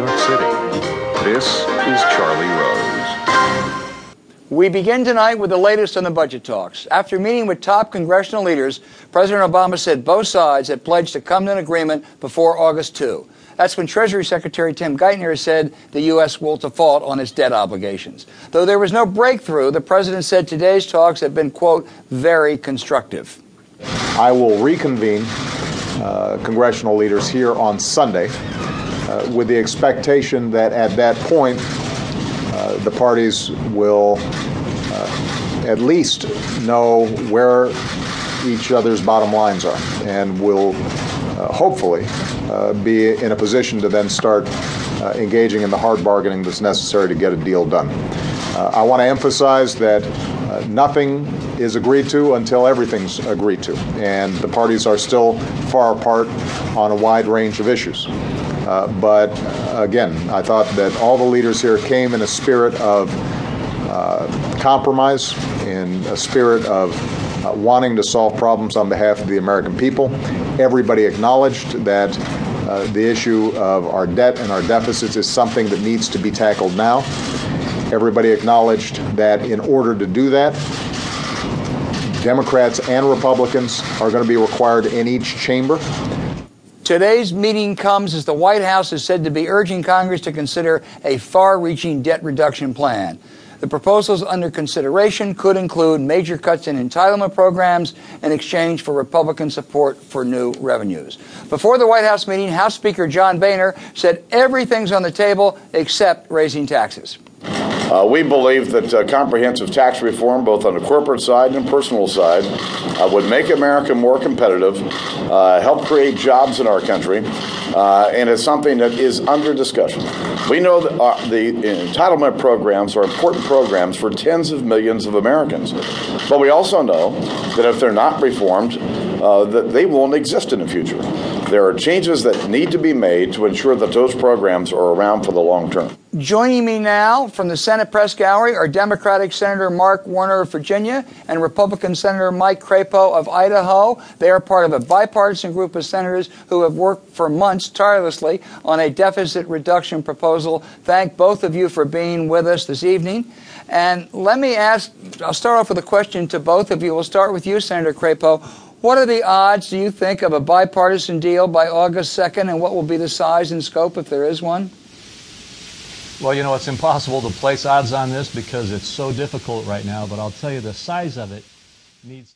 York City. This is Charlie Rose. We begin tonight with the latest on the budget talks. After meeting with top congressional leaders, President Obama said both sides had pledged to come to an agreement before August 2. That's when Treasury Secretary Tim Geithner said the U.S. will default on its debt obligations. Though there was no breakthrough, the president said today's talks have been, quote, very constructive. I will reconvene uh, congressional leaders here on Sunday uh, with the expectation that at that point uh, the parties will uh, at least know where each other's bottom lines are and will uh, hopefully uh, be in a position to then start engaging in the hard bargaining that's necessary to get a deal done. I want to emphasize that nothing is agreed to until everything's agreed to, and the parties are still far apart on a wide range of issues. Uh, but again, I thought that all the leaders here came in a spirit of uh, compromise, in a spirit of uh, wanting to solve problems on behalf of the American people. Everybody acknowledged that uh, the issue of our debt and our deficits is something that needs to be tackled now. Everybody acknowledged that in order to do that, Democrats and Republicans are going to be required in each chamber. Today's meeting comes as the White House is said to be urging Congress to consider a far reaching debt reduction plan. The proposals under consideration could include major cuts in entitlement programs in exchange for Republican support for new revenues. Before the White House meeting, House Speaker John Boehner said everything's on the table except raising taxes. Uh, we believe that uh, comprehensive tax reform, both on the corporate side and personal side, uh, would make America more competitive, uh, help create jobs in our country, uh, and it's something that is under discussion. We know that uh, the entitlement programs are important programs for tens of millions of Americans, but we also know that if they're not reformed, Uh, that they won't exist in the future. There are changes that need to be made to ensure that those programs are around for the long term. Joining me now from the Senate Press Gallery are Democratic Senator Mark Warner of Virginia and Republican Senator Mike Crapo of Idaho. They are part of a bipartisan group of senators who have worked for months tirelessly on a deficit reduction proposal. Thank both of you for being with us this evening. And let me ask, I'll start off with a question to both of you. We'll start with you, Senator Crapo. What are the odds, do you think, of a bipartisan deal by August 2nd, and what will be the size and scope if there is one? Well, you know, it's impossible to place odds on this because it's so difficult right now, but I'll tell you the size of it needs